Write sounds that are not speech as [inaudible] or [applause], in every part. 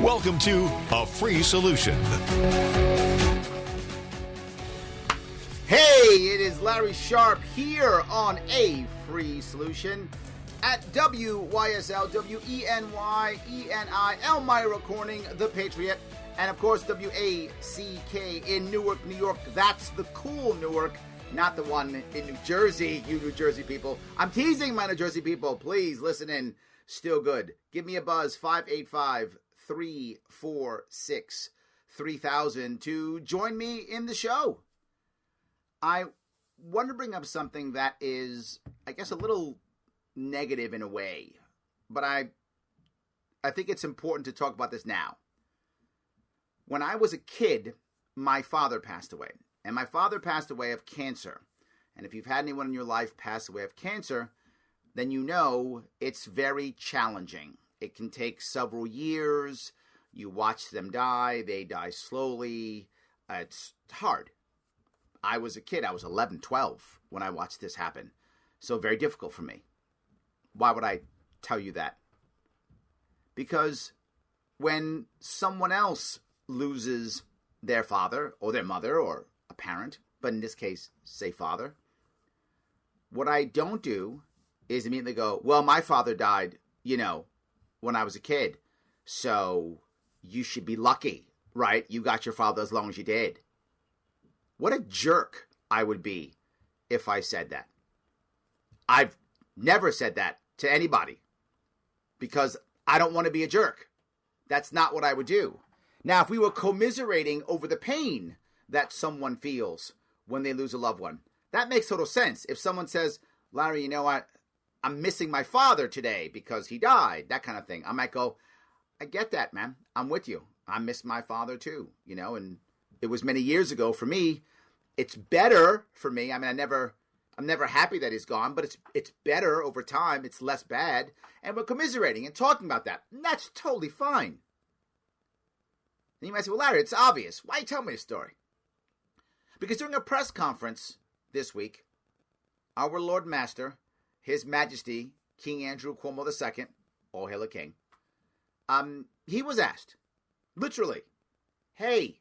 Welcome to A Free Solution. Hey, it is Larry Sharpe here on A Free Solution at WYSL, W-E-N-Y-E-N-I, Elmira Corning, The Patriot, and of course W-A-C-K in Newark, New York. That's the cool Newark, not the one in New Jersey, you New Jersey people. I'm teasing my New Jersey people. Please listen in. Still good. Give me a buzz, 585 346 3000 to join me in the show. I want to bring up something that is, I guess, a little negative in a way, but I, I think it's important to talk about this now. When I was a kid, my father passed away, and my father passed away of cancer. And if you've had anyone in your life pass away of cancer, then you know it's very challenging. It can take several years. You watch them die, they die slowly. It's hard. I was a kid, I was 11, 12 when I watched this happen. So, very difficult for me. Why would I tell you that? Because when someone else loses their father or their mother or a parent, but in this case, say father, what I don't do is immediately go, Well, my father died, you know, when I was a kid. So you should be lucky, right? You got your father as long as you did. What a jerk I would be if I said that. I've never said that to anybody because I don't want to be a jerk. That's not what I would do. Now, if we were commiserating over the pain that someone feels when they lose a loved one, that makes total sense. If someone says, Larry, you know what? I'm missing my father today because he died, that kind of thing. I might go, I get that, man. I'm with you. I miss my father too, you know, and it was many years ago for me. It's better for me. I mean, I never I'm never happy that he's gone, but it's it's better over time. It's less bad, and we're commiserating and talking about that. And that's totally fine. And you might say, "Well, Larry, it's obvious. Why you tell me a story?" Because during a press conference this week, our Lord Master his Majesty King Andrew Cuomo II, all hail a king, um, he was asked, literally, hey,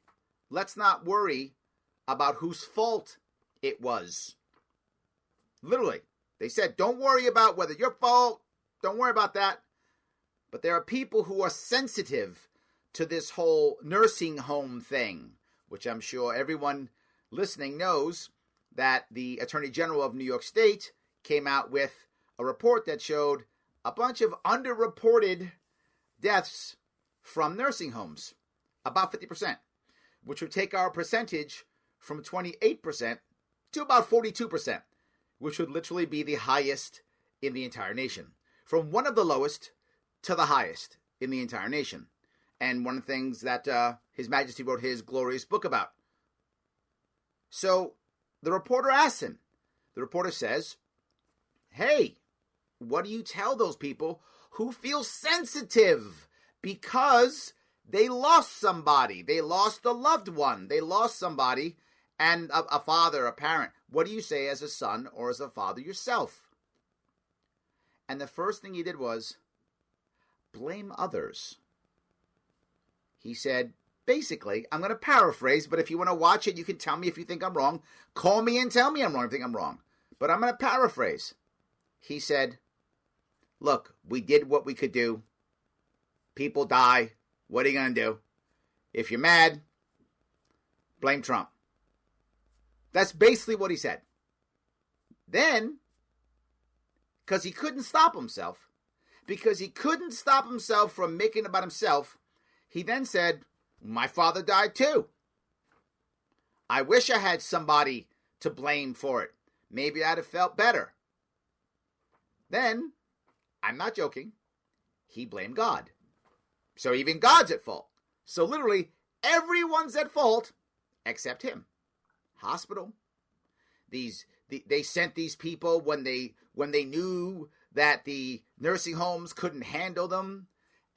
let's not worry about whose fault it was. Literally, they said, don't worry about whether your fault, don't worry about that. But there are people who are sensitive to this whole nursing home thing, which I'm sure everyone listening knows that the Attorney General of New York State came out with a report that showed a bunch of underreported deaths from nursing homes, about 50%, which would take our percentage from 28% to about 42%, which would literally be the highest in the entire nation, from one of the lowest to the highest in the entire nation. And one of the things that uh, His Majesty wrote his glorious book about. So the reporter asks him, the reporter says, hey, what do you tell those people who feel sensitive because they lost somebody? They lost a loved one. They lost somebody and a, a father, a parent. What do you say as a son or as a father yourself? And the first thing he did was blame others. He said, basically, I'm going to paraphrase, but if you want to watch it, you can tell me if you think I'm wrong. Call me and tell me I'm wrong if you think I'm wrong. But I'm going to paraphrase he said, Look, we did what we could do. People die. What are you going to do? If you're mad, blame Trump. That's basically what he said. Then, because he couldn't stop himself, because he couldn't stop himself from making about himself, he then said, My father died too. I wish I had somebody to blame for it. Maybe I'd have felt better. Then, I'm not joking, he blamed God. So even God's at fault. So literally, everyone's at fault except him. Hospital. These the, they sent these people when they when they knew that the nursing homes couldn't handle them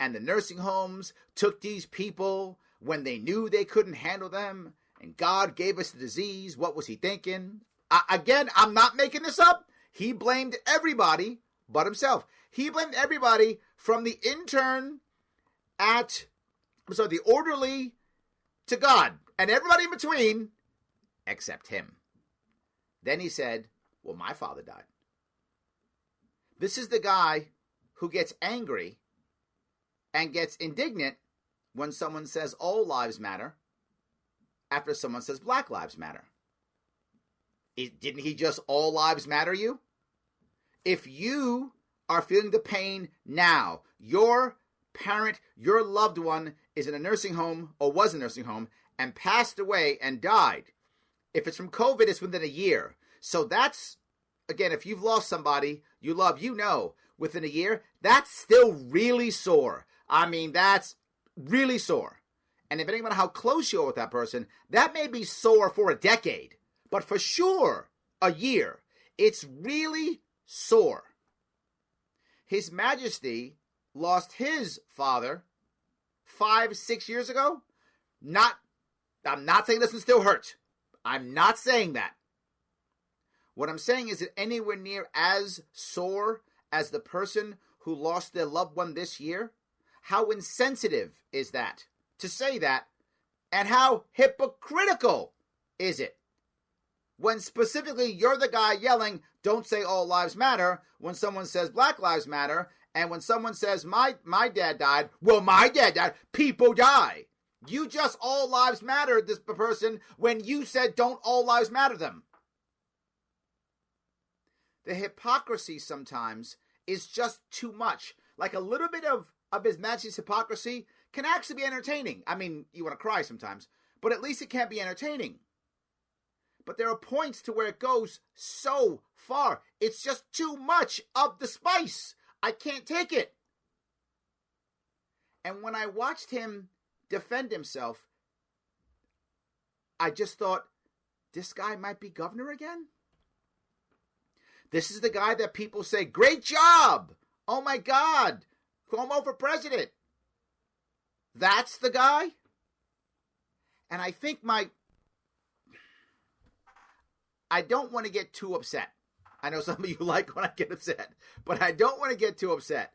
and the nursing homes took these people when they knew they couldn't handle them and God gave us the disease. What was he thinking? I, again, I'm not making this up. He blamed everybody but himself. He blamed everybody from the intern at, I'm sorry, the orderly to God and everybody in between except him. Then he said, Well, my father died. This is the guy who gets angry and gets indignant when someone says all lives matter after someone says black lives matter. Didn't he just all lives matter you? If you are feeling the pain now, your parent, your loved one is in a nursing home or was in a nursing home and passed away and died. If it's from COVID, it's within a year. So that's, again, if you've lost somebody you love, you know, within a year, that's still really sore. I mean, that's really sore. And depending on how close you are with that person, that may be sore for a decade, but for sure, a year. It's really sore. His Majesty lost his father five, six years ago. Not, I'm not saying this one still hurt. I'm not saying that. What I'm saying is it anywhere near as sore as the person who lost their loved one this year? How insensitive is that to say that? And how hypocritical is it? When specifically you're the guy yelling, don't say all lives matter, when someone says black lives matter, and when someone says my my dad died, well my dad died, people die. You just all lives matter this person when you said don't all lives matter them. The hypocrisy sometimes is just too much. Like a little bit of of his Majesty's hypocrisy can actually be entertaining. I mean, you want to cry sometimes, but at least it can't be entertaining. But there are points to where it goes so far. It's just too much of the spice. I can't take it. And when I watched him defend himself, I just thought, this guy might be governor again? This is the guy that people say, great job! Oh my God! Cuomo for president. That's the guy? And I think my. I don't want to get too upset. I know some of you [laughs] like when I get upset, but I don't want to get too upset.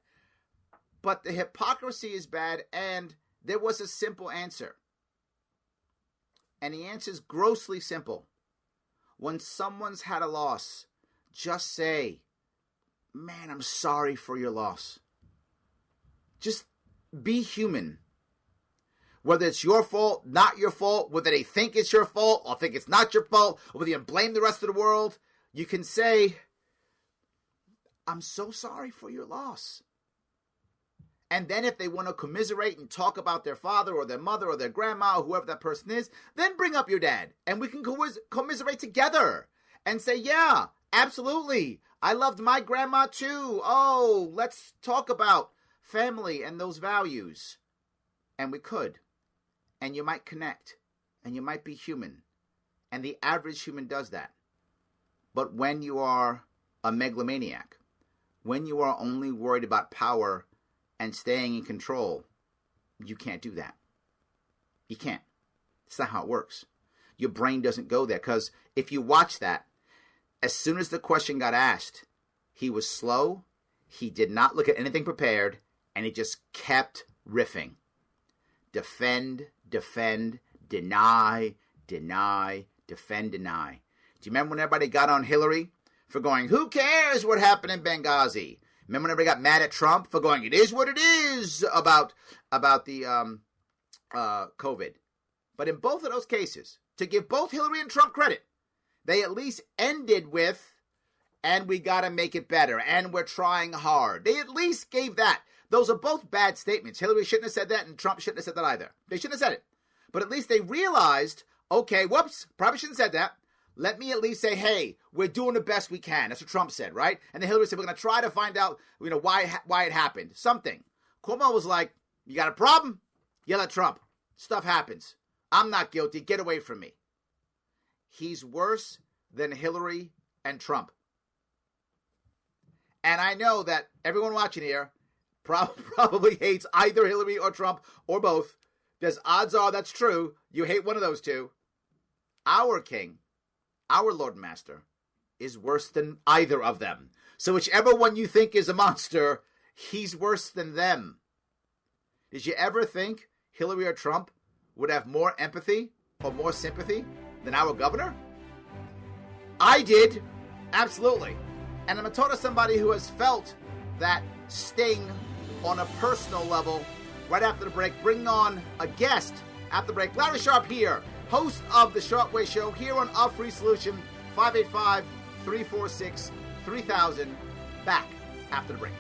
But the hypocrisy is bad, and there was a simple answer. And the answer is grossly simple. When someone's had a loss, just say, Man, I'm sorry for your loss. Just be human. Whether it's your fault, not your fault, whether they think it's your fault or think it's not your fault, or whether you blame the rest of the world, you can say, I'm so sorry for your loss. And then if they want to commiserate and talk about their father or their mother or their grandma or whoever that person is, then bring up your dad and we can commiserate together and say, yeah, absolutely. I loved my grandma too. Oh, let's talk about family and those values. And we could. And you might connect. And you might be human. And the average human does that. But when you are a megalomaniac, when you are only worried about power and staying in control, you can't do that. You can't. It's not how it works. Your brain doesn't go there because if you watch that, as soon as the question got asked, he was slow, he did not look at anything prepared, and he just kept riffing. Defend, defend, deny, deny, defend, deny. Do you remember when everybody got on Hillary for going, who cares what happened in Benghazi? Remember when everybody got mad at Trump for going, it is what it is about about the um, uh, COVID. But in both of those cases, to give both Hillary and Trump credit, they at least ended with, and we got to make it better, and we're trying hard. They at least gave that. Those are both bad statements. Hillary shouldn't have said that, and Trump shouldn't have said that either. They shouldn't have said it. But at least they realized, okay, whoops, probably shouldn't have said that. Let me at least say, hey, we're doing the best we can. That's what Trump said, right? And then Hillary said, we're going to try to find out, you know, why why it happened. Something. Cuomo was like, you got a problem? Yell at Trump. Stuff happens. I'm not guilty. Get away from me. He's worse than Hillary and Trump. And I know that everyone watching here [laughs] probably hates either Hillary or Trump or both. There's odds are that's true. You hate one of those two. Our king, our Lord and Master, is worse than either of them. So whichever one you think is a monster, he's worse than them. Did you ever think Hillary or Trump would have more empathy or more sympathy than our governor? I did, absolutely. And I'm a to talk somebody who has felt that sting on a personal level right after the break. Bring on a guest at the break. Larry Sharpe here, host of The Sharpe Way Show, here on A Free Solution, 585 346 3000. Back after the break.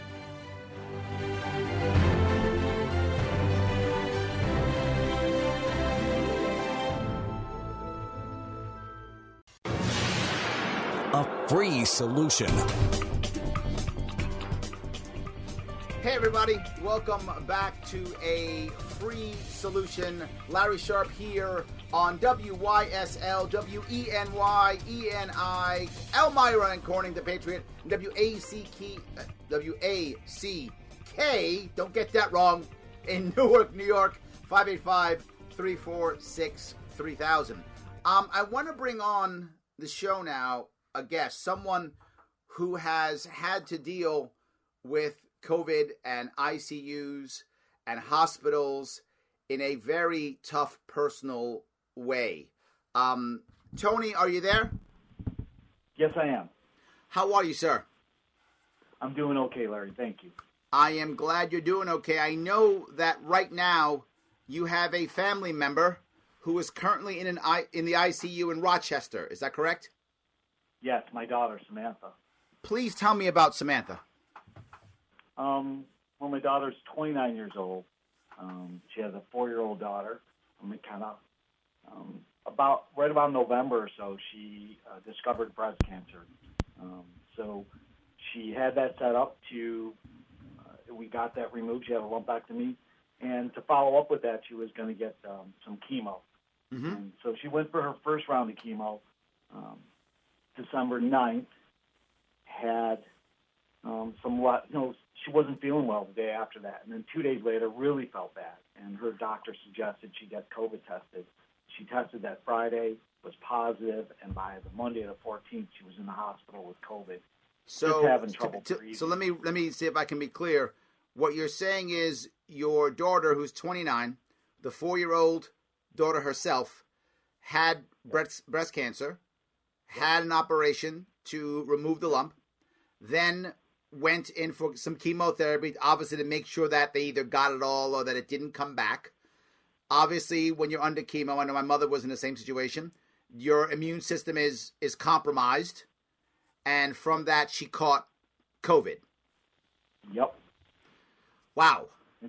A free solution. Hey, everybody, welcome back to a free solution. Larry Sharpe here on WYSL, WENY, ENI, Elmira and Corning, the Patriot, WACK, WACK, don't get that wrong, in Newark, New York, 585 346 3000. Um, I want to bring on the show now a guest, someone who has had to deal with COVID and ICUs and hospitals in a very tough personal way. Um, Tony, are you there? Yes, I am. How are you, sir? I'm doing okay, Larry. Thank you. I am glad you're doing okay. I know that right now you have a family member who is currently in an I, in the ICU in Rochester. Is that correct? Yes, my daughter Samantha. Please tell me about Samantha. Um, well, my daughter's 29 years old. Um, she has a four-year-old daughter. I mean, kind of um, about right about November or so, she uh, discovered breast cancer. Um, so she had that set up to. Uh, we got that removed. She had a lumpectomy, and to follow up with that, she was going to get um, some chemo. Mm-hmm. And so she went for her first round of chemo. Um, December 9th, had um, some, you know, she wasn't feeling well the day after that. And then two days later, really felt bad. And her doctor suggested she get COVID tested. She tested that Friday, was positive, and by the Monday the 14th, she was in the hospital with COVID. So, Just having trouble to- breathing. so let me let me see if I can be clear. What you're saying is your daughter, who's 29, the four-year-old daughter herself, had breast breast cancer, had an operation to remove the lump, then went in for some chemotherapy, obviously to make sure that they either got it all or that it didn't come back. Obviously, when you're under chemo, I know my mother was in the same situation. Your immune system is is compromised, and from that she caught COVID. Yep. Wow.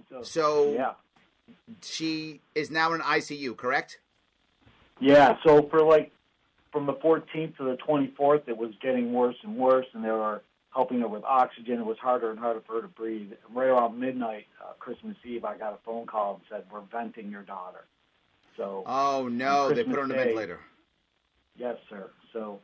So, So yeah. she is now in ICU, correct? Yeah, so for like from the 14th to the 24th, it was getting worse and worse, and there were helping her with oxygen. It was harder and harder for her to breathe. And right around midnight, uh, Christmas Eve, I got a phone call and said, "We're venting your daughter." So Oh no, they put her on a Day. ventilator. yes, sir. So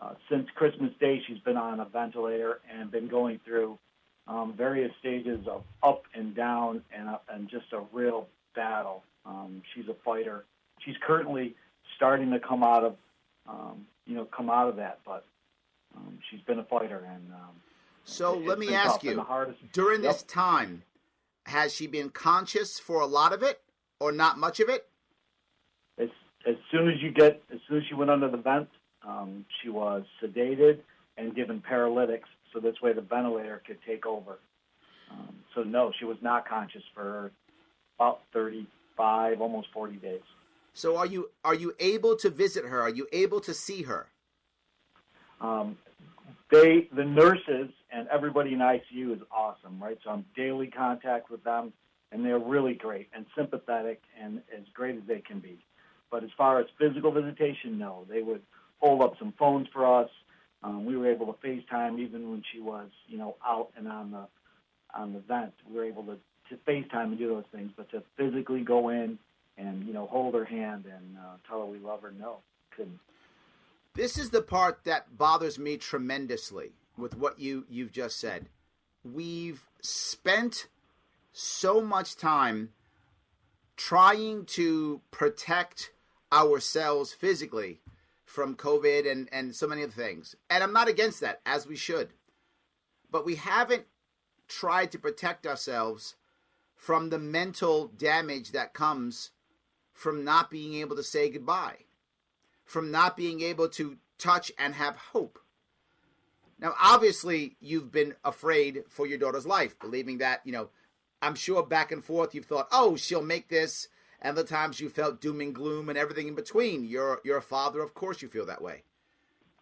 uh, since Christmas Day, she's been on a ventilator and been going through um, various stages of up and down, and uh, and just a real battle. Um, she's a fighter. She's currently starting to come out of, um, you know, come out of that, but um, she's been a fighter, and um, So it's let me ask you, hardest- during Yep. this time, has she been conscious for a lot of it or not much of it? as as soon as you get as soon as she went under the vent, um, she was sedated and given paralytics, so this way the ventilator could take over. Um, so no, she was not conscious for about thirty five, almost forty days. So are you are you able to visit her? Are you able to see her? Um, they, the nurses and everybody in ICU is awesome, right? So I'm daily contact with them, and they're really great and sympathetic and as great as they can be. But as far as physical visitation, no. They would hold up some phones for us. Um, we were able to FaceTime even when she was, you know, out and on the on the vent. We were able to, to FaceTime and do those things, but to physically go in and you know hold her hand and uh, tell her we love her. No, couldn't. This is the part that bothers me tremendously with what you you've just said. We've spent so much time trying to protect ourselves physically from COVID and, and so many other things. And I'm not against that, as we should. But we haven't tried to protect ourselves from the mental damage that comes from not being able to say goodbye, from not being able to touch and have hope. Now, obviously, you've been afraid for your daughter's life, believing that, you know, I'm sure back and forth you've thought, oh, she'll make this. And the times you felt doom and gloom and everything in between. You're you're a father, of course you feel that way.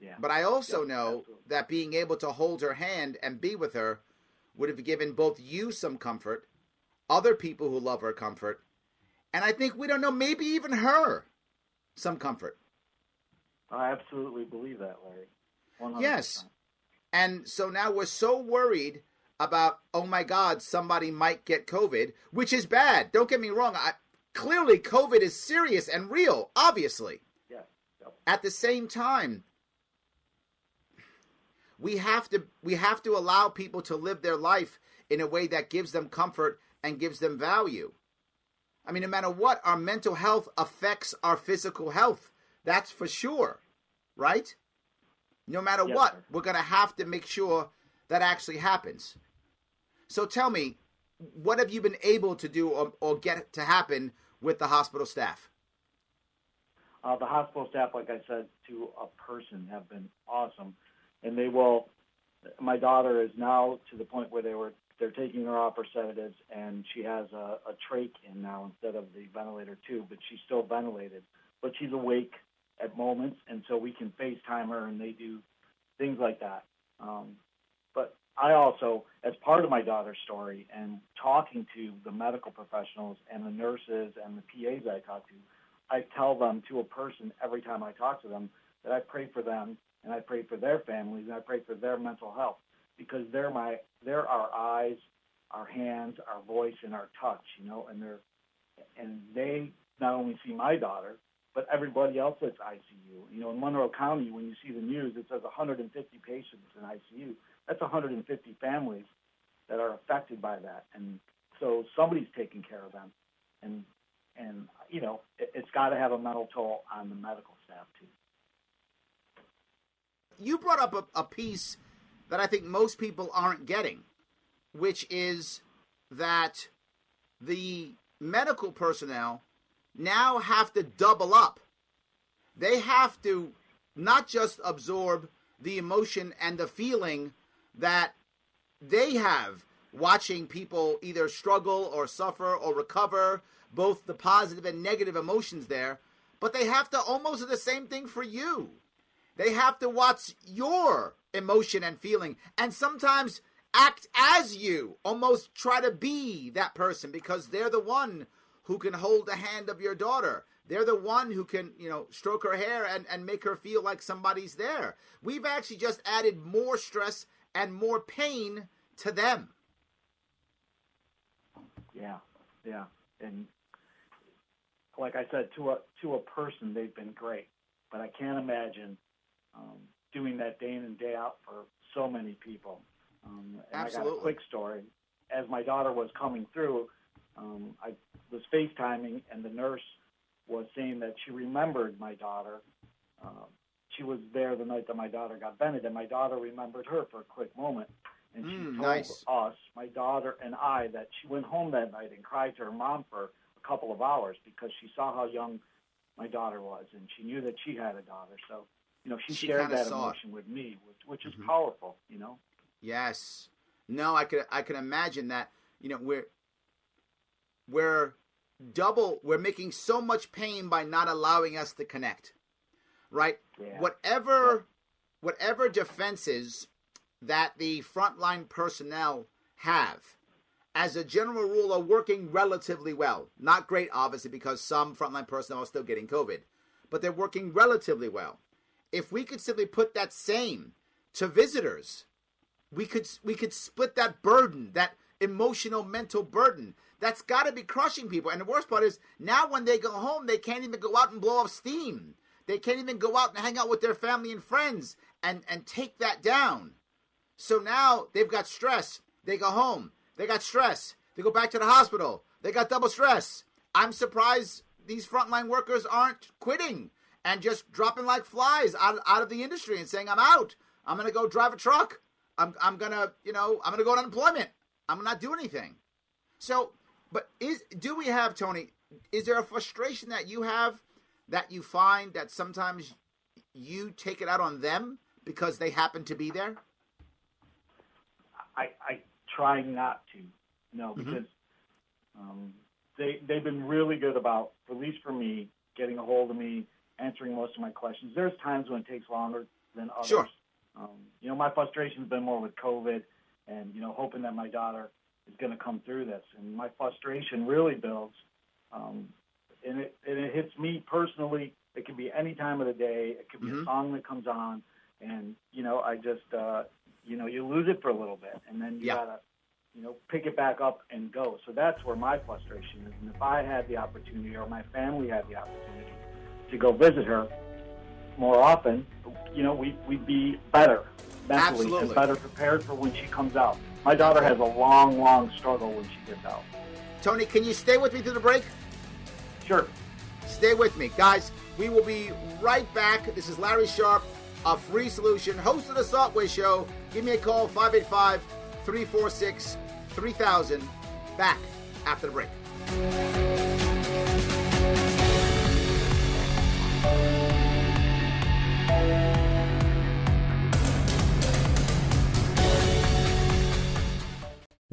Yeah. But I also Yep, know absolutely. that being able to hold her hand and be with her would have given both you some comfort, other people who love her comfort, and I think we don't know, maybe even her some comfort. I absolutely believe that, Larry. 100%. Yes. And so now we're so worried about, oh my God, somebody might get COVID, which is bad. Don't get me wrong. I, clearly, COVID is serious and real, obviously. Yep. At the same time, we have to we have to allow people to live their life in a way that gives them comfort and gives them value. I mean, no matter what, our mental health affects our physical health. That's for sure, right? No matter Yes, what, sir. we're going to have to make sure that actually happens. So tell me, what have you been able to do or, or get to happen with the hospital staff? Uh, the hospital staff, like I said, to a person, have been awesome, and they will. My daughter is now to the point where they were they're taking her off her sedatives, and she has a, a trach in now instead of the ventilator tube, but she's still ventilated, but she's awake at moments, and so we can FaceTime her, and they do things like that. Um, but I also, as part of my daughter's story, and talking to the medical professionals and the nurses and the PAs I talk to, I tell them to a person every time I talk to them that I pray for them and I pray for their families and I pray for their mental health because they're my they're our eyes, our hands, our voice, and our touch, you know, and they're and they not only see my daughter but everybody else that's ICU. You know, in Monroe County, when you see the news, it says 150 patients in ICU. That's 150 families that are affected by that, and so somebody's taking care of them, and and you know it, it's got to have a mental toll on the medical staff too. you brought up a, a piece that I think most people aren't getting, which is that the medical personnel now have to double up. They have to not just absorb the emotion and the feeling that they have watching people either struggle or suffer or recover, both the positive and negative emotions there, but they have to almost do the same thing for you. They have to watch your emotion and feeling and sometimes act as you, almost try to be that person because they're the one who can hold the hand of your daughter. They're the one who can, you know, stroke her hair and, and make her feel like somebody's there. We've actually just added more stress and more pain to them. Yeah, yeah, and like I said, to a to a person, they've been great, but I can't imagine um, doing that day in and day out for so many people. Um, and I got a quick story. As my daughter was coming through, um, I was FaceTiming, and the nurse was saying that she remembered my daughter. Um, she was there the night that my daughter got vented, and my daughter remembered her for a quick moment. And she Mm, told nice. us, my daughter and I, that she went home that night and cried to her mom for a couple of hours because she saw how young my daughter was, and she knew that she had a daughter. So, you know, she, She shared that saw it. emotion with me, which, which is Mhm. powerful. You know. Yes. No, I could I could imagine that. You know, we're we're double we're making so much pain by not allowing us to connect. Right? Yeah. Whatever whatever defenses that the frontline personnel have as a general rule are working relatively well. Not great obviously because some frontline personnel are still getting COVID, but they're working relatively well. If we could simply put that same to visitors, we could we could split that burden that emotional, mental burden. That's got to be crushing people. And the worst part is now when they go home, they can't even go out and blow off steam. They can't even go out and hang out with their family and friends and, and take that down. So now they've got stress. They go home. They got stress. They go back to the hospital. They got double stress. I'm surprised these frontline workers aren't quitting and just dropping like flies out, out of the industry and saying, I'm out. I'm going to go drive a truck. I'm, I'm going to, you know, I'm going to go on unemployment. I'm gonna not do anything. So, but is, do we have, Tony, is there a frustration that you have that you find that sometimes you take it out on them because they happen to be there? I, I try not to, no, mm-hmm. because mm-hmm. um, they they've been really good about, at least for me, getting a hold of me, answering most of my questions. There's times when it takes longer than others. Sure. Um, you know, my frustration's been more with COVID, and you know, hoping that my daughter is going to come through this. And my frustration really builds, um, and it and it hits me personally. It can be any time of the day. It could be mm-hmm. a song that comes on, and you know, I just uh, you know, you lose it for a little bit, and then you yeah. gotta you know, pick it back up and go. So that's where my frustration is. And if I had the opportunity or my family had the opportunity to go visit her more often, you know, we, we'd be better mentally Absolutely. and better prepared for when she comes out. My daughter has a long, long struggle when she gets out. Tony, can you stay with me through the break? Sure. Stay with me. Guys, we will be right back. This is Larry Sharpe, a free solution, host of the Sharpe Way Show. Give me a call, 585 346 3000. Back after the break.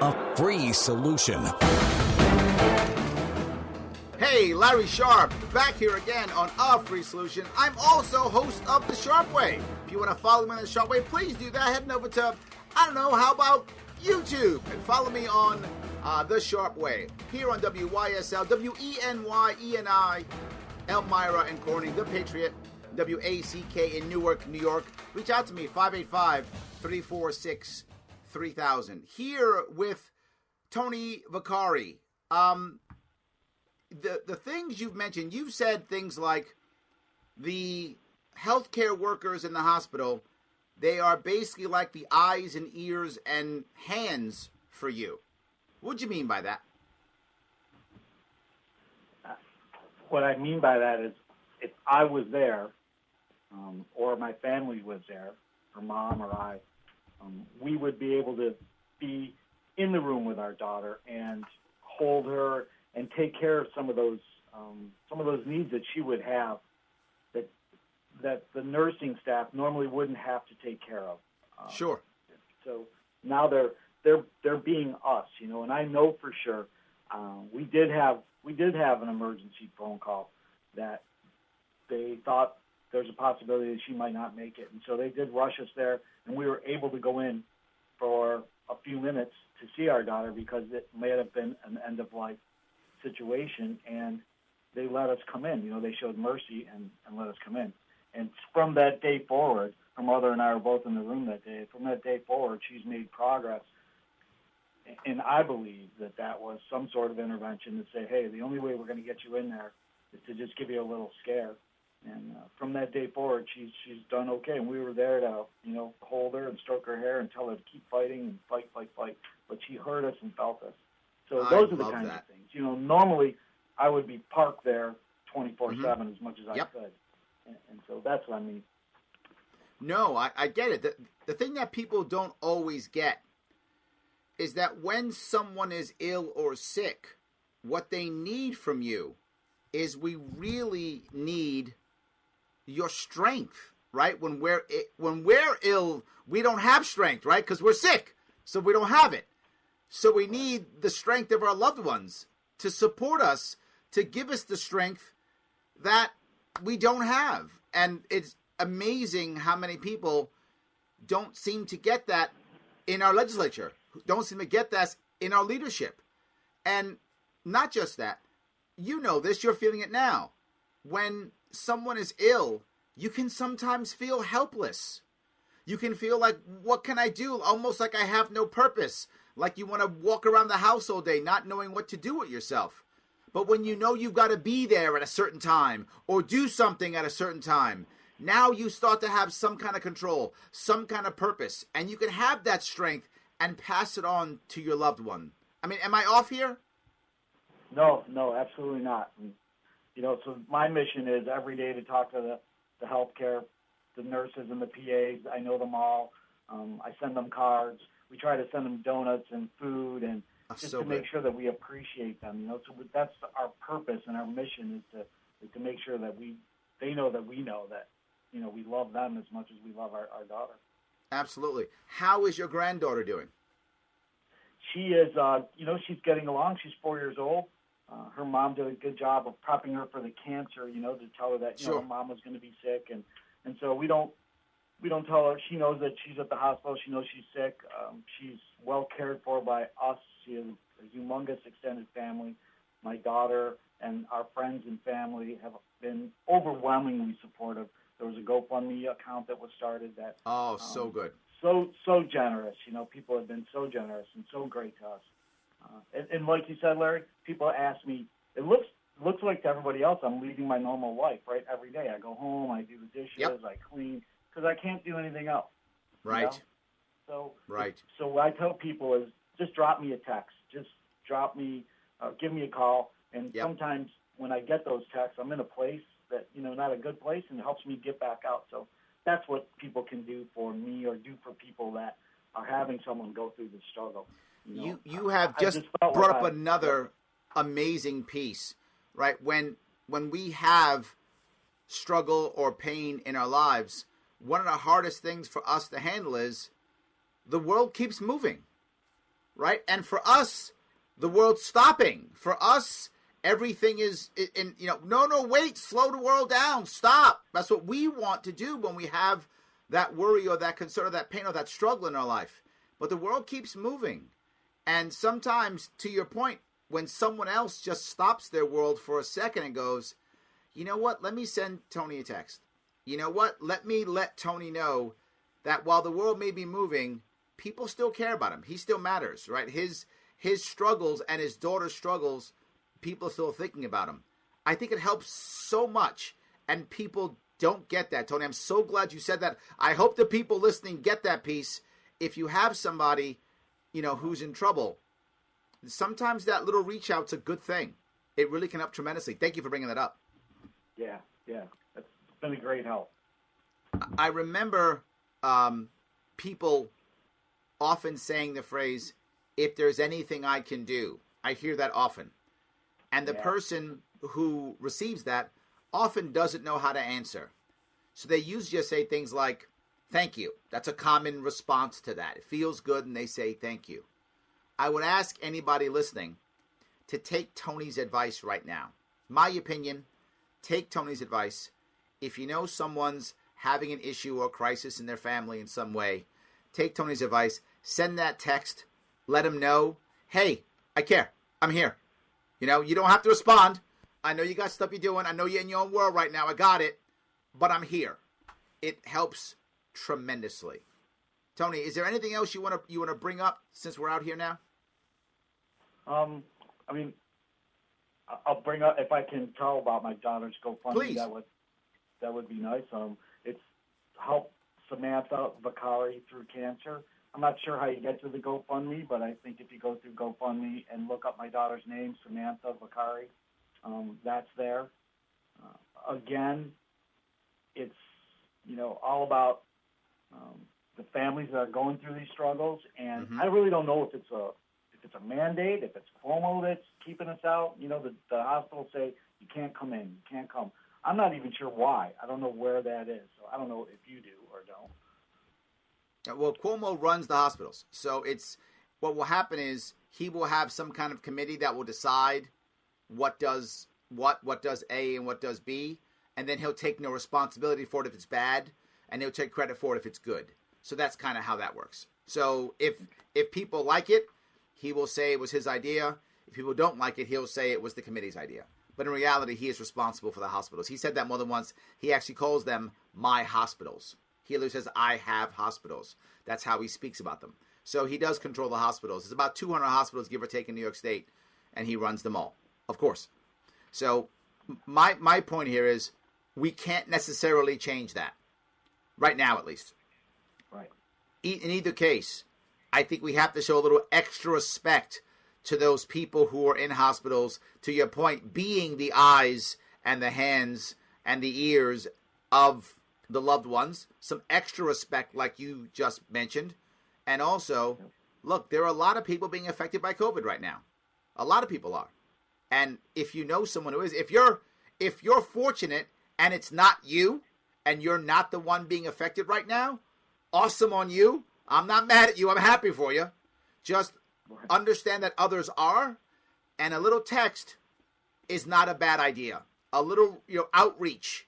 a free solution. Hey, Larry Sharpe, back here again on A Free Solution. I'm also host of The Sharpe Way. If you want to follow me on The Sharpe Way, please do that. Heading over to, I don't know, how about YouTube? And follow me on uh, The Sharpe Way here on WYSL, W-E-N-Y-E-N-I, Elmira and Corning, The Patriot, WACK in Newark, New York. Reach out to me, 585 346 3000. Here with Tony Vicari. Um, the, the things you've mentioned, you've said things like the healthcare workers in the hospital, they are basically like the eyes and ears and hands for you. What do you mean by that? What I mean by that is if I was there, um, or my family was there, or mom or I, um, we would be able to be in the room with our daughter and hold her and take care of some of those um, some of those needs that she would have that that the nursing staff normally wouldn't have to take care of. Um, sure. So now they're they're they're being us, you know, and I know for sure uh, we did have we did have an emergency phone call that they thought there's a possibility that she might not make it. And so they did rush us there, and we were able to go in for a few minutes to see our daughter because it may have been an end of life situation, and they let us come in. You know, they showed mercy and, and let us come in. And from that day forward, her mother and I were both in the room that day. From that day forward, she's made progress. And I believe that that was some sort of intervention to say, hey, the only way we're going to get you in there is to just give you a little scare And uh, from that day forward, she's she's done okay. And we were there to you know hold her and stroke her hair and tell her to keep fighting and fight, fight, fight. But she heard us and felt us. So I those are the kinds that. of things. You know, normally I would be parked there 24 seven as much as I Mm-hmm. Could. And, and so that's what I mean. No, I, I get it. The, the thing that people don't always get is that when someone is ill or sick, what they need from you is we really need your strength, right? When we're when we're ill, we don't have strength, right? Because we're sick, so we don't have it. So we need the strength of our loved ones to support us, to give us the strength that we don't have. And it's amazing how many people don't seem to get that in our legislature, don't seem to get that in our leadership. And not just that, you know this, you're feeling it now. When someone is ill, you can sometimes feel helpless. You can feel like, what can I do? Almost like I have no purpose. Like you want to walk around the house all day not knowing what to do with yourself. But when you know you've got to be there at a certain time or do something at a certain time, now you start to have some kind of control, some kind of purpose, and you can have that strength and pass it on to your loved one. I mean, am I off here? No, no, absolutely not. You know, so my mission is every day to talk to the, the healthcare, the nurses and the PAs. I know them all. Um, I send them cards. We try to send them donuts and food and Oh, just so to make sure that we appreciate them. You know, so that's our purpose and our mission is to is to make sure that we they know that we know that you know we love them as much as we love our, our daughter. Absolutely. How is your granddaughter doing? she is, uh, you know, she's getting along. She's four years old. Uh, her mom did a good job of prepping her for the cancer, you know, to tell her that you Sure. know her mom was going to be sick, and and so we don't we don't tell her. She knows that she's at the hospital. She knows she's sick. Um, she's well cared for by us. She has a humongous extended family. My daughter and our friends and family have been overwhelmingly supportive. There was a GoFundMe account that was started that Oh, so Um, good. so so generous. You know, people have been so generous and so great to us. Uh, and, and like you said, Larry, people ask me. It looks looks like to everybody else, I'm leading my normal life, right? Every day, I go home, I do the dishes, Yep. I clean, because I can't do anything else. you Right. know? So Right. So what I tell people is just drop me a text, just drop me, uh, give me a call, and Yep. sometimes when I get those texts, I'm in a place that you know not a good place, and it helps me get back out. So that's what people can do for me or do for people that are having someone go through the struggle. You? You you have I just, felt brought up I- another amazing piece, right? When when we have struggle or pain in our lives, one of the hardest things for us to handle is the world keeps moving, right? And for us, the world's stopping. For us, everything is in you know, no, no, wait, slow the world down, stop. That's what we want to do when we have that worry or that concern or that pain or that struggle in our life. But the world keeps moving. And sometimes, to your point, when someone else just stops their world for a second and goes, you know what, let me send Tony a text. You know what, let me let Tony know that while the world may be moving, people still care about him. He still matters, right? His his struggles and his daughter's struggles, people are still thinking about him. I think it helps so much, and people don't get that, Tony. I'm so glad you said that. I hope the people listening get that piece. If you have somebody, you know, who's in trouble, sometimes that little reach out's a good thing. It really can help tremendously. Thank you for bringing that up. Yeah, yeah, it's been a great help. I remember um, people often saying the phrase, if there's anything I can do. I hear that often. And the Yeah. person who receives that often doesn't know how to answer. So they usually just say things like, thank you. That's a common response to that. It feels good and they say thank you. I would ask anybody listening to take Tony's advice right now. My opinion, take Tony's advice. If you know someone's having an issue or crisis in their family in some way, take Tony's advice. Send that text. Let them know, hey, I care. I'm here. You know, you don't have to respond. I know you got stuff you're doing. I know you're in your own world right now. I got it. But I'm here. It helps tremendously. Tony, is there anything else you want to you want to bring up since we're out here now? Um, I mean, I'll bring up if I can tell about my daughter's GoFundMe. Please. That would. that would be nice. Um, it's help Samantha Vicari through cancer. I'm not sure how you get to the GoFundMe, but I think if you go through GoFundMe and look up my daughter's name, Samantha Vicari, um, that's there. Uh, again, it's you know all about um, the families that are going through these struggles, and Mhm. I really don't know if it's a if it's a mandate, if it's Cuomo that's keeping us out. You know, the, the hospitals say you can't come in, you can't come. I'm not even sure why. I don't know where that is, so I don't know if you do or don't. Uh, Well, Cuomo runs the hospitals, so it's what will happen is he will have some kind of committee that will decide what does what, what does A and what does B, and then he'll take no responsibility for it if it's bad, and he'll take credit for it if it's good. So that's kind of how that works. So if if people like it, he will say it was his idea. If people don't like it, he'll say it was the committee's idea. But in reality, he is responsible for the hospitals. He said that more than once. He actually calls them my hospitals. He literally says, I have hospitals. That's how he speaks about them. So he does control the hospitals. There's about 200 hospitals, give or take, in New York State, and he runs them all, of course. So my, my point here is we can't necessarily change that, right now at least. Right. In either case, I think we have to show a little extra respect to those people who are in hospitals, to your point, being the eyes and the hands and the ears of the loved ones. Some extra respect, like you just mentioned. And also, look, there are a lot of people being affected by COVID right now. A lot of people are. And if you know someone who is, if you're if you're fortunate and it's not you and you're not the one being affected right now, awesome on you. I'm not mad at you. I'm happy for you. Just understand that others are, and a little text is not a bad idea. A little you know outreach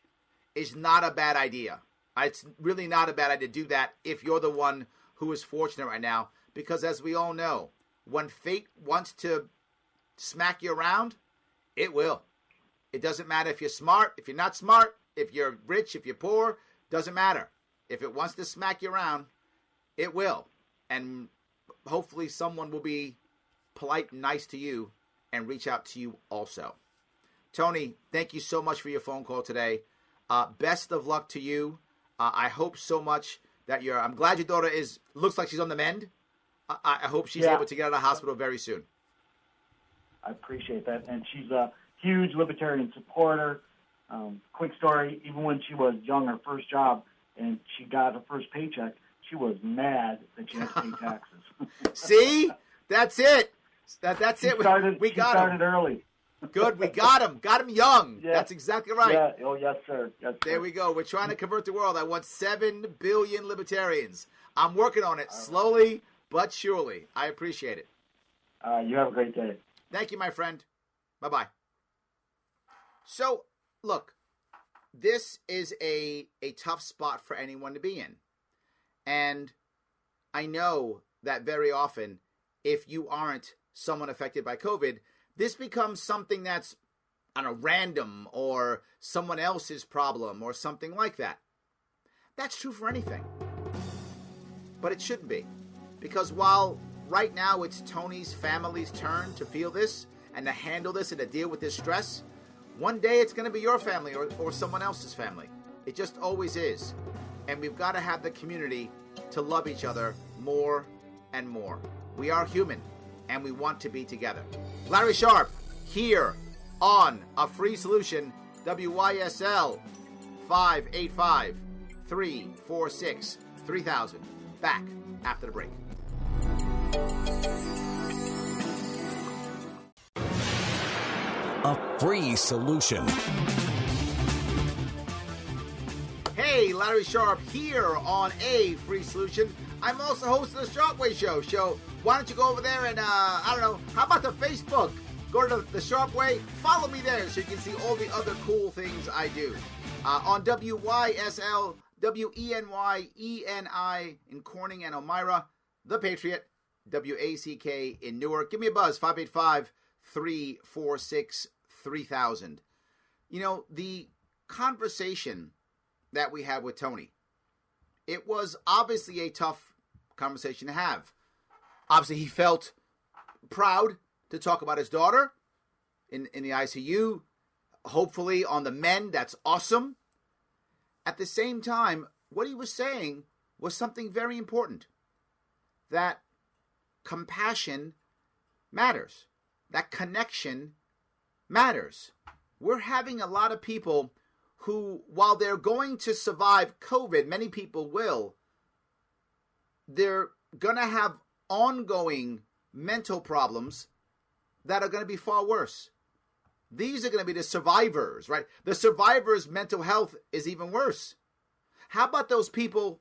is not a bad idea. It's really not a bad idea to do that if you're the one who is fortunate right now, because as we all know, when fate wants to smack you around, it will. It doesn't matter if you're smart, if you're not smart, if you're rich, if you're poor, doesn't matter. If it wants to smack you around, it will. And hopefully someone will be polite and nice to you and reach out to you also. Tony, thank you so much for your phone call today. Uh, best of luck to you. Uh, I hope so much that you're. I'm glad your daughter is looks like she's on the mend. I, I hope she's Yeah. able to get out of the hospital very soon. I appreciate that. And she's a huge libertarian supporter. Um, quick story: even when she was young, her first job, and she got her first paycheck, she was mad that she had to pay taxes. [laughs] See, that's it. That that's she it. We- started. we got started him. early. Good. We got him. Got him young. [laughs] Yeah. That's exactly right. Yeah. Oh yes, sir. Yes. There sir. we go. We're trying to convert the world. I want 7 billion libertarians. I'm working on it slowly but surely. I appreciate it. Uh, you have a great day. Thank you, my friend. Bye bye. So, look, this is a, a tough spot for anyone to be in. And I know that very often, if you aren't someone affected by COVID, this becomes something that's, don't know, random or someone else's problem or something like that. That's true for anything. But it shouldn't be. Because while right now it's Tony's family's turn to feel this and to handle this and to deal with this stress, one day it's going to be your family or, or someone else's family. It just always is. And we've got to have the community to love each other more and more. We are human and we want to be together. Larry Sharpe here on A Free Solution, WYSL 585 346 3000. Back after the break. A free solution. Hey, Larry Sharpe here on A Free Solution. I'm also host of the Sharpe Way Show. So why don't you go over there and, uh, I don't know, how about the Facebook? Go to the, the Sharpe Way, follow me there so you can see all the other cool things I do. Uh, on WYSL, W-E-N-Y-E-N-I in Corning and Elmira, The Patriot, W-A-C-K in Newark. Give me a buzz, 585 346 3000. You know, the conversation that we had with Tony. It was obviously a tough conversation to have. Obviously, he felt proud to talk about his daughter in, in the ICU. Hopefully, on the men, that's awesome. at the same time, what he was saying was something very important that compassion matters, that connection matters. We're having a lot of people who, while they're going to survive COVID, many people will, they're going to have ongoing mental problems that are going to be far worse. These are going to be the survivors, right? The survivors' mental health is even worse. How about those people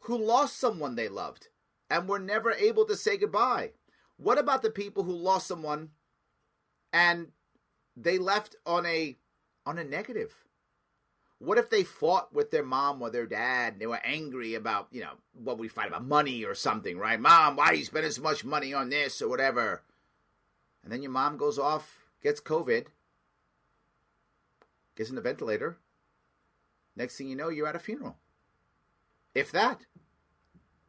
who lost someone they loved and were never able to say goodbye? What about the people who lost someone and they left on a on a negative? What if they fought with their mom or their dad and they were angry about, you know, what we fight about money or something, right? Mom, why are you spending so much money on this or whatever? And then your mom goes off, gets COVID, gets in the ventilator. Next thing you know, you're at a funeral. If that.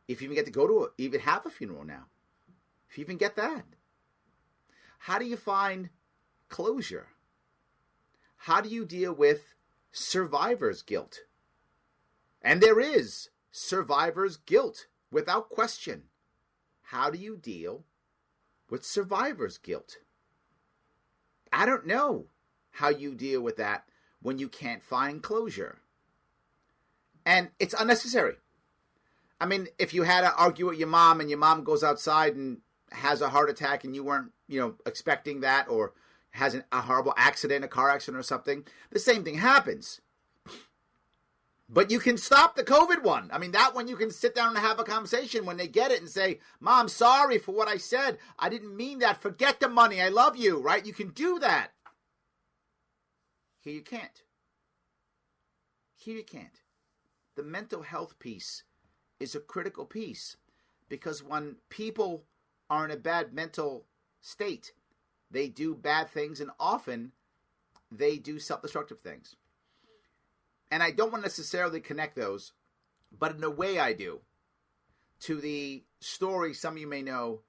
If you even get to go to a, even have a funeral now. If you even get that. How do you find closure? How do you deal with survivor's guilt? And there is survivor's guilt without question. How do you deal with survivor's guilt? I don't know how you deal with that when you can't find closure. And it's unnecessary. I mean, if you had to argue with your mom and your mom goes outside and has a heart attack and you weren't, you know, expecting that or has an, a horrible accident, a car accident or something, the same thing happens. But you can stop the COVID one. I mean, that one you can sit down and have a conversation when they get it and say, Mom, sorry for what I said. I didn't mean that. Forget the money. I love you, right? You can do that. Here you can't. Here you can't. The mental health piece is a critical piece because when people are in a bad mental state, they do bad things and often they do self destructive things. And I don't want to necessarily connect those, but in a way I do, to the story some of you may know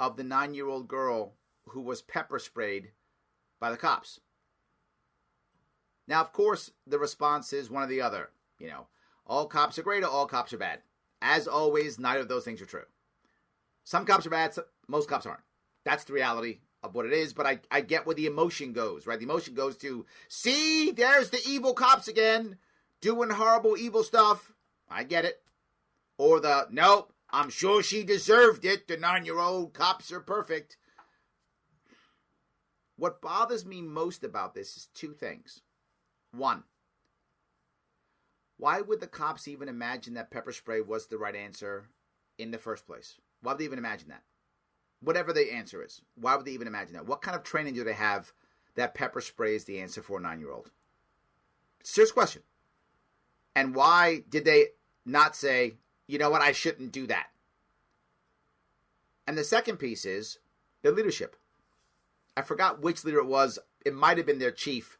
of the nine year old girl who was pepper sprayed by the cops. Now, of course, the response is one or the other. You know, all cops are great or all cops are bad. As always, neither of those things are true. Some cops are bad, most cops aren't. That's the reality of what it is, but I, I get where the emotion goes, right? The emotion goes to, see, there's the evil cops again doing horrible, evil stuff. I get it. Or the, nope, I'm sure she deserved it. The nine year old cops are perfect. What bothers me most about this is two things. One, why would the cops even imagine that pepper spray was the right answer in the first place? Why would they even imagine that? Whatever the answer is, why would they even imagine that? What kind of training do they have that pepper spray is the answer for a nine year old? Serious question. And why did they not say, you know what, I shouldn't do that? And the second piece is their leadership. I forgot which leader it was. It might have been their chief.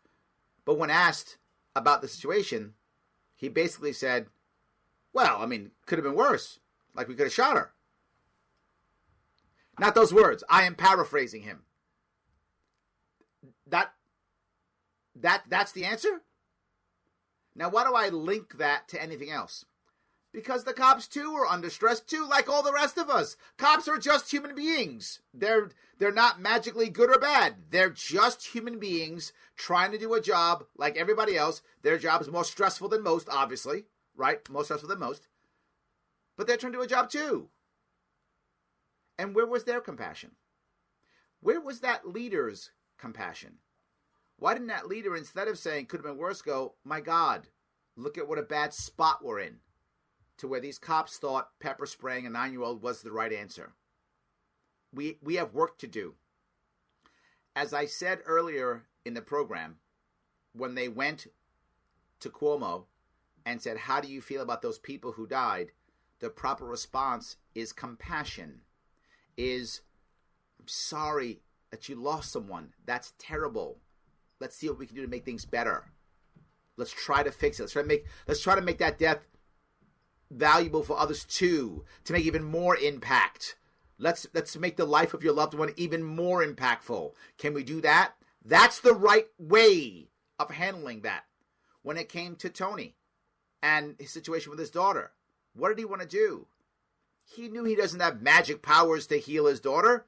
But when asked about the situation, he basically said, well, I mean, could have been worse. Like we could have shot her. Not those words. I am paraphrasing him. That that that's the answer? Now why do I link that to anything else? Because the cops too are under stress too, like all the rest of us. Cops are just human beings. They're they're not magically good or bad. They're just human beings trying to do a job like everybody else. Their job is more stressful than most, obviously, right? More stressful than most. But they're trying to do a job too. And where was their compassion? Where was that leader's compassion? Why didn't that leader, instead of saying could have been worse, go, my God, look at what a bad spot we're in, to where these cops thought pepper spraying a nine year old was the right answer? We, we have work to do. As I said earlier in the program, when they went to Cuomo and said, How do you feel about those people who died? The proper response is compassion is I'm sorry that you lost someone. That's terrible. Let's see what we can do to make things better. Let's try to fix it. Let's try to make let's try to make that death valuable for others too, to make even more impact. Let's let's make the life of your loved one even more impactful. Can we do that? That's the right way of handling that. When it came to Tony, and his situation with his daughter. What did he want to do? He knew he doesn't have magic powers to heal his daughter,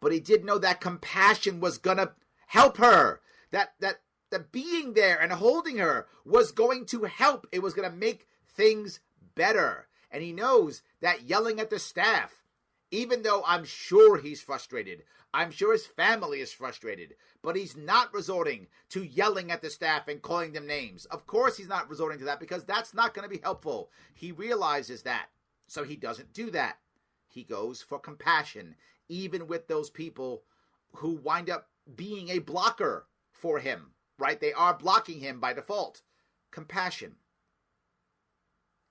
but he did know that compassion was to help her. That that that being there and holding her was going to help. It was to make things better. And he knows that yelling at the staff, even though I'm sure he's frustrated, I'm sure his family is frustrated, but he's not resorting to yelling at the staff and calling them names. Of course, he's not resorting to that because that's not going to be helpful. He realizes that. So he doesn't do that. He goes for compassion, even with those people who wind up being a blocker for him, right? They are blocking him by default. Compassion.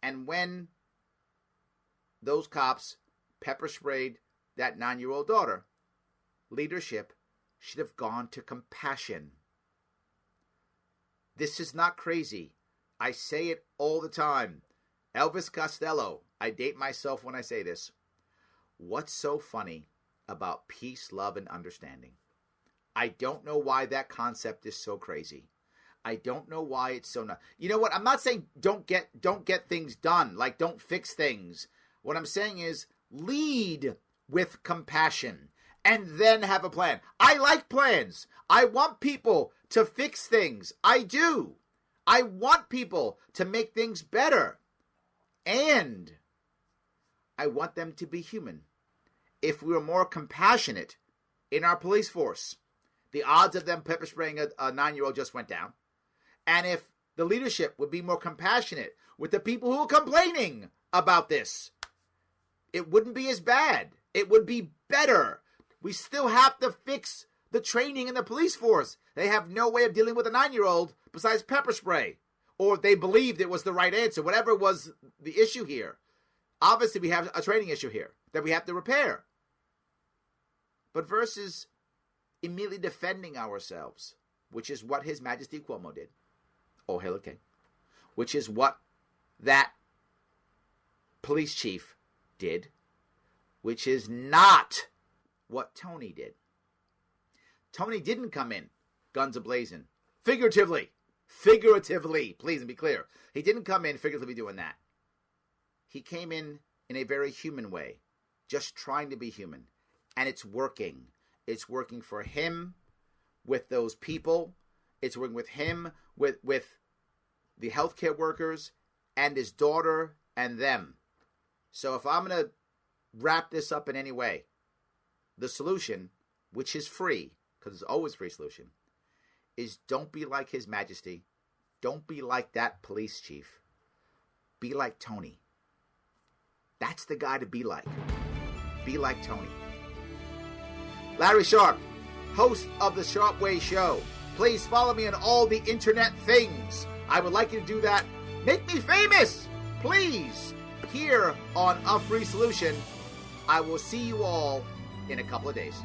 And when those cops pepper sprayed that nine year old daughter, leadership should have gone to compassion. This is not crazy. I say it all the time. Elvis Costello, I date myself when I say this. What's so funny about peace, love, and understanding? I don't know why that concept is so crazy. I don't know why it's so not. You know what? I'm not saying don't get don't get things done, like don't fix things. What I'm saying is lead with compassion and then have a plan. I like plans. I want people to fix things. I do. I want people to make things better. And I want them to be human. If we were more compassionate in our police force, the odds of them pepper spraying a, a nine year old just went down. And if the leadership would be more compassionate with the people who are complaining about this, it wouldn't be as bad. It would be better. We still have to fix the training in the police force. They have no way of dealing with a nine year old besides pepper spray. Or they believed it was the right answer, whatever was the issue here. Obviously, we have a training issue here that we have to repair. But versus immediately defending ourselves, which is what His Majesty Cuomo did. Oh, hello, King. Which is what that police chief did, which is not what Tony did. Tony didn't come in guns ablazing, figuratively. Figuratively, please and be clear. He didn't come in figuratively doing that. He came in in a very human way, just trying to be human. And it's working. It's working for him with those people. It's working with him with with the healthcare workers and his daughter and them. So if I'm going to wrap this up in any way, the solution, which is free, because it's always free solution, is don't be like His Majesty. Don't be like that police chief. Be like Tony. That's the guy to be like. Be like Tony. Larry Sharpe, host of the Sharpe Way Show. Please follow me on all the internet things. I would like you to do that. Make me famous, please. Here on A Free Solution. I will see you all in a couple of days.